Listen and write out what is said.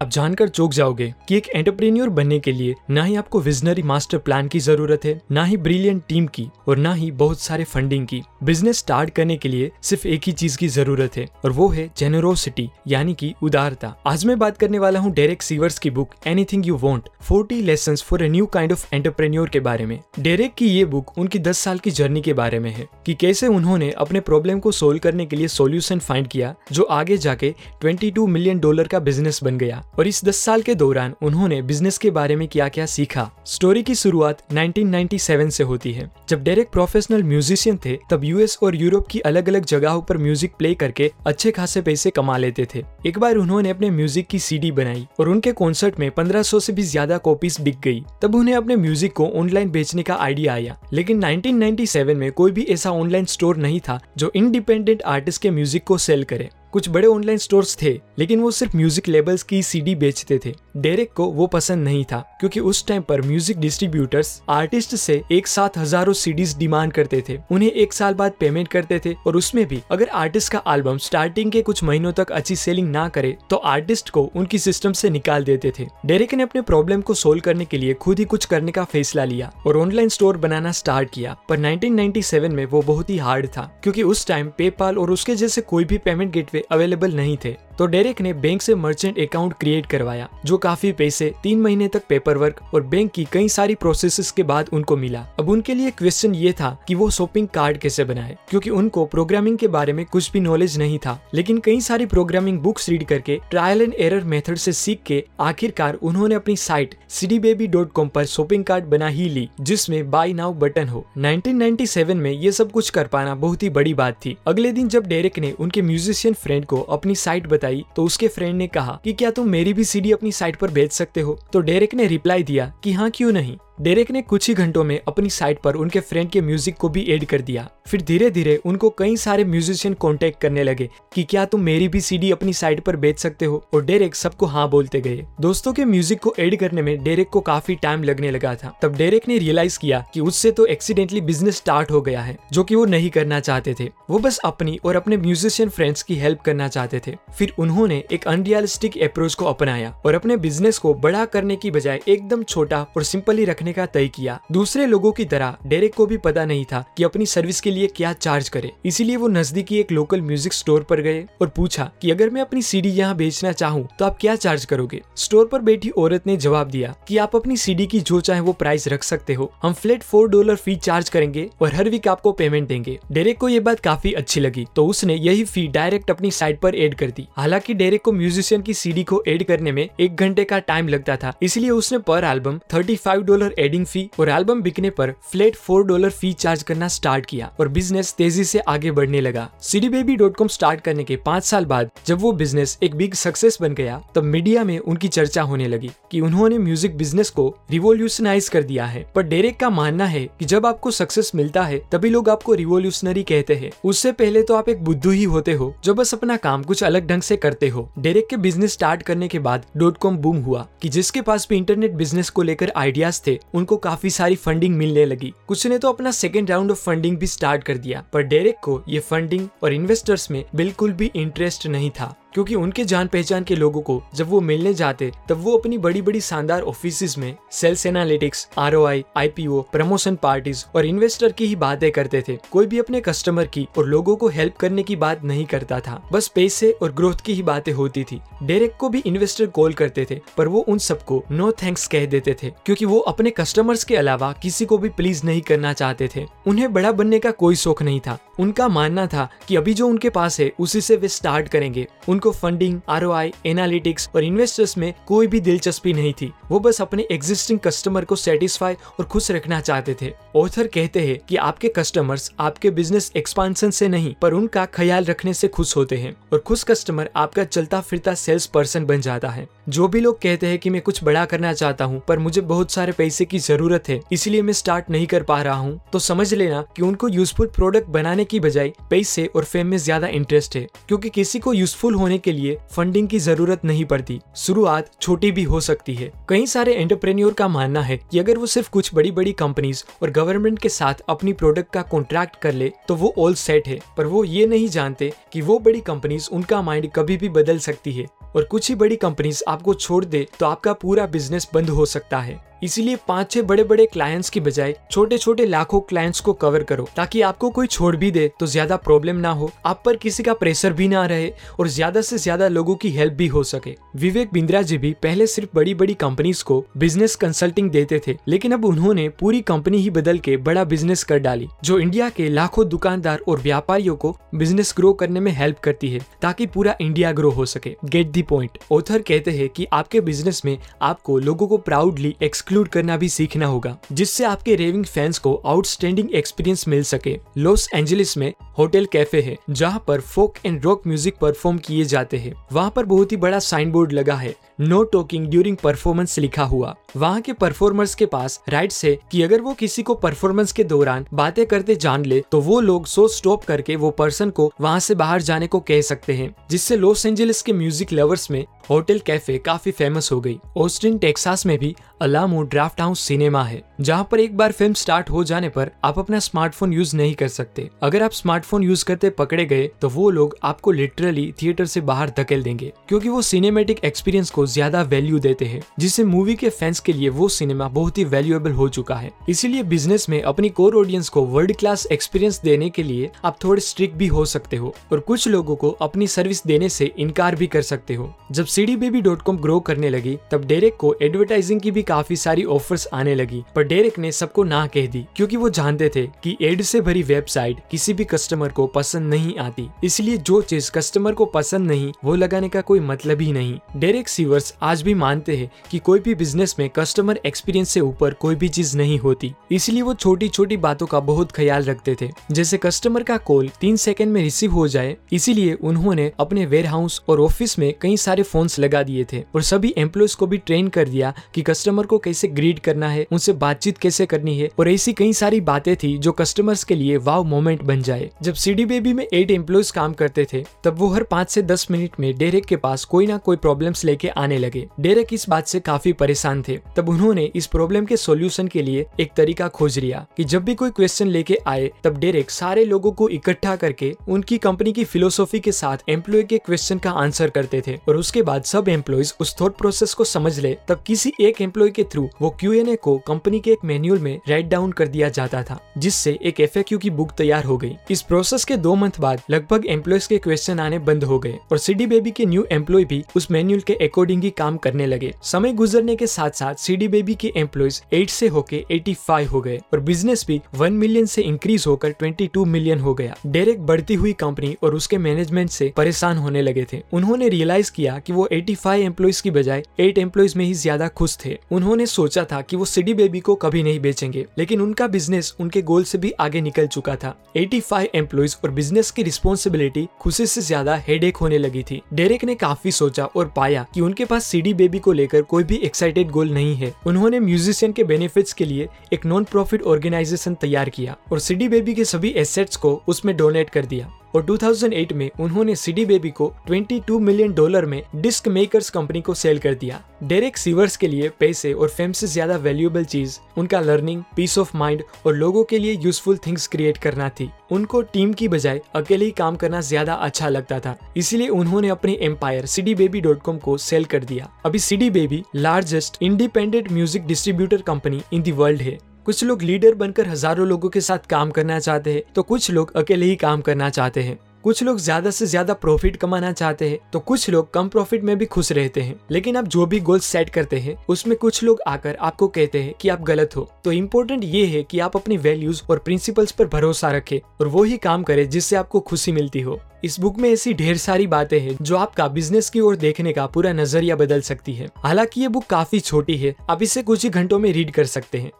अब जानकर चौक जाओगे कि एक एंटरप्रेन्योर बनने के लिए ना ही आपको विजनरी मास्टर प्लान की ज़रूरत है, ना ही ब्रिलियंट टीम की और ना ही बहुत सारे फंडिंग की। बिज़नेस स्टार्ट करने के लिए सिर्फ़ एक ही चीज़ की ज़रूरत है और वो है जेनरोसिटी यानी कि उदारता। आज मैं बात करने वाला हूँ डेरेक सीवर्स की book anything you want forty lesson for a new kind of entrepreneur के बारे में। डेरेक की ये बुक उनकी दस साल की जर्नी के बारे में है कि कैसे उन्होंने अपने प्रॉब्लम को सोल्व करने के लिए सोल्यूशन फाइंड किया, जो आगे जाके 22 मिलियन डॉलर का बिज़नेस बन गया। और इस 10 साल के दौरान उन्होंने बिज़नेस के बारे में क्या क्या सीखा। स्टोरी की शुरुआत 1997 से होती है। जब डेरेक प्रोफेशनल म्यूजिशियन थे, तब यूएस और यूरोप की अलग अलग जगहों पर म्यूज़िक प्ले करके अच्छे खासे पैसे कमा लेते थे। एक बार उन्होंने अपने म्यूज़िक की सीडी बनाई और उनके कॉन्सर्ट में 1500 से भी ज़्यादा कॉपीज बिक गई। तब उन्हें अपने म्यूज़िक को ऑनलाइन बेचने का आइडिया आया। लेकिन 1997 में कोई भी ऐसा ऑनलाइन स्टोर नहीं था जो इंडिपेंडेंट आर्टिस्ट के म्यूज़िक को सेल करे। कुछ बड़े ऑनलाइन स्टोर्स थे, लेकिन वो सिर्फ़ म्यूज़िक लेबल्स की सीडी बेचते थे। डेरेक को वो पसंद नहीं था, क्योंकि उस टाइम पर म्यूज़िक डिस्ट्रीब्यूटर्स आर्टिस्ट से एक साथ हज़ारों सीडीज डिमांड करते थे। उन्हें एक साल बाद पेमेंट करते थे, और उसमें भी, अगर आर्टिस्ट का एल्बम स्टार्टिंग के कुछ महीनों तक अच्छी सेलिंग ना करे तो आर्टिस्ट को उनकी सिस्टम से निकाल देते थे। डेरेक ने अपने प्रॉब्लम को सोल्व करने के लिए खुद ही कुछ करने का फैसला लिया, और ऑनलाइन स्टोर बनाना स्टार्ट किया। पर 1997 में वो बहुत ही हार्ड था, क्योंकि उस टाइम पेपाल और उसके जैसे कोई भी पेमेंट गेटवे पे अवेलेबल नहीं थे। तो डेरेक ने बैंक से मर्चेंट अकाउंट क्रिएट करवाया, जो काफ़ी पैसे, तीन महीने तक पेपर वर्क और बैंक की कई सारी प्रोसेस के बाद उनको मिला। अब उनके लिए क्वेश्चन ये था कि वो शॉपिंग कार्ड कैसे बनाए, क्योंकि उनको प्रोग्रामिंग के बारे में कुछ भी नॉलेज नहीं था। लेकिन कई सारी प्रोग्रामिंग बुक्स रीड करके ट्रायल एंड एरर मेथड से सीख के, आखिरकार उन्होंने अपनी साइट cdbaby.com पर शॉपिंग कार्ड बना ही ली, जिसमें बाय नाउ बटन हो। 1997 में ये सब कुछ कर पाना बहुत ही बड़ी बात थी। अगले दिन जब डेरेक ने उनके म्यूजिशियन फ्रेंड को अपनी साइट बताई तो उसके फ्रेंड ने कहा कि क्या तुम मेरी भी सीडी अपनी साइट पर भेज सकते हो? तो डेरेक ने रिप्लाई दिया कि हाँ क्यों नहीं? डेरेक ने कुछ ही घंटों में अपनी साइट पर उनके फ्रेंड के म्यूज़िक को भी ऐड कर दिया। फिर धीरे धीरे उनको कई सारे म्यूजिशियन कॉन्टेक्ट करने लगे कि क्या तुम मेरी भी सीडी अपनी साइट पर बेच सकते हो? और डेरेक सबको हाँ बोलते गए। दोस्तों के म्यूज़िक को ऐड करने में डेरेक को काफ़ी टाइम लगने लगा था। तब डेरेक ने रियलाइज़ किया कि उससे तो एक्सीडेंटली बिज़नेस स्टार्ट हो गया है, जो की वो नहीं करना चाहते थे। वो बस अपनी और अपने म्यूजिशियन फ्रेंड्स की हेल्प करना चाहते थे। फिर उन्होंने एक अनरियलिस्टिक अप्रोच को अपनाया और अपने बिज़नेस को बड़ा करने की बजाय एकदम छोटा और सिंपली रखने का तय किया। दूसरे लोगों की तरह, डेरेक को भी पता नहीं था कि अपनी सर्विस के लिए क्या चार्ज करे। इसीलिए वो नजदीकी एक लोकल म्यूज़िक स्टोर पर गए और पूछा कि अगर मैं अपनी सीडी यहाँ बेचना चाहूँ तो आप क्या चार्ज करोगे? स्टोर पर बैठी औरत ने जवाब दिया कि आप अपनी सीडी की जो चाहे वो प्राइस रख सकते हो। हम flat four dollar fee charge करेंगे और हर वीक आपको पेमेंट देंगे। डेरेक को ये बात काफ़ी अच्छी लगी तो उसने यही फ़ी डायरेक्ट अपनी साइट पर एड कर दी। हालाँकि डेरेक को म्यूजिशियन की सीडी को एड करने में एक घंटे का टाइम लगता था, इसलिए उसने पर album thirty five dollar adding fee और एल्बम बिकने पर flat four dollar fee charge करना स्टार्ट किया और बिज़नेस तेज़ी से आगे बढ़ने लगा। CD Baby dot com start करने के पाँच साल बाद जब वो बिज़नेस एक बिग सक्सेस बन गया, तब मीडिया में उनकी चर्चा होने लगी कि उन्होंने म्यूज़िक बिज़नेस को रिवोल्यूशनाइज कर दिया है। पर डेरेक का मानना है कि जब आपको सक्सेस मिलता है, तभी लोग आपको रिवोल्यूशनरी कहते हैं। उससे पहले तो आप एक बुद्धू ही होते हो, जो बस अपना काम कुछ अलग ढंग से करते हो। डेरेक के बिज़नेस स्टार्ट करने के बाद डॉट कॉम बूम हुआ कि जिसके पास भी इंटरनेट बिज़नेस को लेकर आइडियाज़ थे उनको काफ़ी सारी फंडिंग मिलने लगी। कुछ ने तो अपना सेकेंड राउंड ऑफ़ फंडिंग भी स्टार्ट कर दिया, पर डेरेक को ये फंडिंग और इन्वेस्टर्स में बिल्कुल भी इंटरेस्ट नहीं था। क्योंकि उनके जान पहचान के लोगों को जब वो मिलने जाते, तब वो अपनी बड़ी बड़ी शानदार ऑफ़िस में sales analytics R O I I P O promotion parties और इन्वेस्टर की ही बातें करते थे। कोई भी अपने कस्टमर की और लोगों को हेल्प करने की बात नहीं करता था। बस पैसे और ग्रोथ की ही बातें होती थी। डेरेक को भी इन्वेस्टर कॉल करते थे, पर वो उन सबको नो थैंक्स कह देते थे, क्योंकि वो अपने कस्टमर्स के अलावा किसी को भी प्लीज़ नहीं करना चाहते थे। उन्हें बड़ा बनने का कोई शौक नहीं था। उनका मानना था कि अभी जो उनके पास है, उसी से वे स्टार्ट करेंगे। उनको फंडिंग आरओआई एनालिटिक्स और इन्वेस्टर्स में कोई भी दिलचस्पी नहीं थी। वो बस अपने एग्जिस्टिंग कस्टमर को सेटिस्फाई और खुश रखना चाहते थे। ऑथर कहते हैं कि आपके कस्टमर्स आपके बिज़नेस एक्सपांशन से नहीं, पर उनका ख्याल रखने से खुश होते हैं और खुश कस्टमर आपका चलता फिरता सेल्स पर्सन बन जाता है। जो भी लोग कहते हैं कि मैं कुछ बड़ा करना चाहता हूँ, पर मुझे बहुत सारे पैसे की ज़रूरत है, इसलिए मैं स्टार्ट नहीं कर पा रहा हूँ तो समझ लेना कि उनको यूजफुल प्रोडक्ट बनाने की बजाय पैसे और फेम में ज़्यादा इंटरेस्ट है, क्योंकि किसी को यूजफुल होने के लिए फंडिंग की ज़रूरत नहीं पड़ती। शुरुआत छोटी भी हो सकती है। कई सारे एंटरप्रेन्योर का मानना है कि अगर वो सिर्फ़ कुछ बड़ी बड़ी कंपनीज़ और गवर्नमेंट के साथ अपनी प्रोडक्ट का कॉन्ट्रैक्ट कर ले तो वो ऑल सेट है। पर वो ये नहीं जानते कि वो बड़ी कंपनीज़ उनका माइंड कभी भी बदल सकती है। और कुछ ही बड़ी कंपनीज़ आपको छोड़ दे तो आपका पूरा बिज़नेस बंद हो सकता है। इसीलिए पाँच छह बड़े बड़े क्लाइंट्स की बजाय छोटे छोटे लाखों क्लाइंट्स को कवर करो, ताकि आपको कोई छोड़ भी दे तो ज़्यादा प्रॉब्लम ना हो, आप पर किसी का प्रेशर भी ना रहे और ज़्यादा से ज़्यादा लोगों की हेल्प भी हो सके। विवेक बिंद्रा जी भी पहले सिर्फ़ बड़ी बड़ी कंपनीज़ को बिज़नेस कंसल्टिंग देते थे, लेकिन अब उन्होंने पूरी कंपनी ही बदल के बड़ा बिज़नेस कर डाली, जो इंडिया के लाखों दुकानदार और व्यापारियों को बिज़नेस ग्रो करने में हेल्प करती है, ताकि पूरा इंडिया ग्रो हो सके। गेट दी पॉइंट ऑथर कहते हैं कि आपके बिज़नेस में आपको लोगों को प्राउडली एक्सक्लूड करना भी सीखना होगा, जिससे आपके रेविंग फैंस को आउटस्टैंडिंग एक्सपीरियंस मिल सके। लॉस एंजलिस में होटल कैफ़े है, जहाँ पर folk and rock music perform किए जाते हैं। वहाँ पर बहुत ही बड़ा साइन बोर्ड लगा है। नो टॉकिंग ड्यूरिंग परफॉर्मेंस लिखा हुआ। वहाँ के परफॉर्मर्स के पास राइट है कि अगर वो किसी को परफॉर्मेंस के दौरान बातें करते जान ले तो वो लोग सो स्टॉप करके वो पर्सन को वहाँ से बाहर जाने को कह सकते हैं, जिससे लॉस एंजलिस के म्यूज़िक लवर्स में होटल कैफ़े काफ़ी फ़ेमस हो गई। ऑस्टिन टेक्सास में भी अलामो ड्राफ्ट हाउस सिनेमा है, जहाँ पर एक बार फ़िल्म स्टार्ट हो जाने पर आप अपना स्मार्टफ़ोन यूज़ नहीं कर सकते। अगर आप स्मार्टफ़ोन यूज़ करते पकड़े गए तो वो लोग आपको लिटरली थिएटर से बाहर धकेल देंगे, क्योंकि वो सिनेमेटिक एक्सपीरियंस को ज़्यादा वैल्यू देते हैं, जिससे मूवी के फैंस के लिए वो सिनेमा बहुत ही वैल्यूएबल हो चुका है। इसीलिए बिज़नेस में अपनी कोर ऑडियंस को वर्ल्ड क्लास एक्सपीरियंस देने के लिए आप थोड़े स्ट्रिक्ट भी हो सकते हो और कुछ लोगों को अपनी सर्विस देने से इनकार भी कर सकते हो। जब C D Baby dot com grow करने लगी, तब डेरेक को एडवर्टाइजिंग की भी काफ़ी सारी ऑफर्स आने लगी, पर डेरेक ने सबको ना कह दी, क्योंकि वो जानते थे कि एड से भरी वेबसाइट किसी भी कस्टमर को पसंद नहीं आती। इसलिए जो चीज़ कस्टमर को पसंद नहीं, वो लगाने का कोई मतलब ही नहीं। डेरेक सीवर्स आज भी मानते हैं कि कोई भी बिज़नेस में कस्टमर एक्सपीरियंस से ऊपर कोई भी चीज़ नहीं होती। इसलिए वो छोटी छोटी बातों का बहुत ख्याल रखते थे। जैसे कस्टमर का कॉल तीन सेकंड में रिसीव हो जाए, इसीलिए उन्होंने अपने वेयर हाउस और ऑफ़िस में कई सारे फोन्स लगा दिए थे और सभी एम्प्लॉयज़ को भी ट्रेन कर दिया कि कस्टमर को कैसे ग्रीड करना है, उनसे बातचीत कैसे करनी है और ऐसी कई सारी बातें थी जो कस्टमर्स के लिए वाव मोमेंट बन जाए। जब सीडी बेबी में एट एम्प्लॉयज़ काम करते थे, तब वो हर पाँच से दस मिनट में डेरेक के पास कोई ना कोई प्रॉब्लम लेके आने लगे। डेरेक इस बात से काफ़ी परेशान थे। तब उन्होंने इस प्रॉब्लम के सोल्यूशन के लिए एक तरीका खोज लिया कि जब भी कोई क्वेश्चन लेके आए, तब डेरेक सारे लोगों को इकट्ठा करके उनकी कंपनी की फिलोसॉफी के साथ एम्प्लॉय के क्वेश्चन का आंसर करते थे और उसके बाद सब एम्प्लॉयज़ उस थॉट प्रोसेस को समझ ले, तब किसी एक एम्प्लॉय के थ्रू वो क्यू एन ए को कंपनी के एक मैनुअल में राइट डाउन कर दिया जाता था, जिससे एक एफ़ की बुक तैयार हो गई। इस प्रोसेस के दो मंथ बाद लगभग एम्प्लॉयज़ के क्वेश्चन आने बंद हो गए और सीडी बेबी के न्यू एम्प्लॉय भी उस मैनुअल के अकॉर्डिंग ही काम करने लगे। समय गुजरने के साथ साथ सीडी बेबी के एम्प्लॉयज़ एट से होके 85 हो गए और बिज़नेस भी 1 मिलियन से इंक्रीज होकर 22 मिलियन हो गया। डायरेक्ट बढ़ती हुई कंपनी और उसके मैनेजमेंट से परेशान होने लगे थे। उन्होंने रियलाइज़ किया कि वो 85 एम्प्लॉयज़ की बजाय 8 एम्प्लॉयज़ में ही ज़्यादा खुश थे। उन्होंने सोचा था कि वो सीडी बेबी को कभी नहीं बेचेंगे, लेकिन उनका बिज़नेस उनके गोल से भी आगे निकल चुका था। 85 एम्प्लॉयज़ और बिज़नेस की रिस्पॉन्सिबिलिटी खुशी से ज़्यादा हेडेक होने लगी थी। डेरेक ने काफ़ी सोचा और पाया कि उनके पास सीडी बेबी को लेकर कोई भी एक्साइटेड गोल नहीं है। उन्होंने म्यूजिशियन के बेनिफिट्स के लिए एक नॉन प्रॉफिट ऑर्गेनाइजेशन तैयार किया और सीडी बेबी के सभी एसेट्स को उसमें डोनेट कर दिया। और 2008 में उन्होंने सीडी बेबी को 22 मिलियन डॉलर में डिस्क मेकर्स कंपनी को सेल कर दिया। डेरेक सीवर्स के लिए पैसे और फेम से ज़्यादा वैल्यूएबल चीज़, उनका लर्निंग पीस ऑफ़ माइंड और लोगों के लिए यूजफुल थिंग्स क्रिएट करना थी। उनको टीम की बजाय अकेले ही काम करना ज़्यादा अच्छा लगता था। इसीलिए उन्होंने अपने empire CD Baby dot com को सेल कर दिया। अभी CD Baby largest independent music distributor company in the world है। कुछ लोग लीडर बनकर हज़ारों लोगों के साथ काम करना चाहते हैं तो कुछ लोग अकेले ही काम करना चाहते हैं। कुछ लोग ज़्यादा से ज़्यादा प्रॉफिट कमाना चाहते हैं तो कुछ लोग कम प्रॉफिट में भी खुश रहते हैं। लेकिन आप जो भी गोल सेट करते हैं, उसमें कुछ लोग आकर आपको कहते हैं कि आप गलत हो। तो इम्पोर्टेंट ये है कि आप अपनी वैल्यूज़ और प्रिंसिपल्स पर भरोसा रखें और वो ही काम करें जिससे आपको खुशी मिलती हो। इस बुक में ऐसी ढेर सारी बातें हैं जो आपका बिज़नेस की ओर देखने का पूरा नज़रिया बदल सकती है। हालाँकि ये बुक काफ़ी छोटी है, आप इसे कुछ ही घंटों में रीड कर सकते हैं।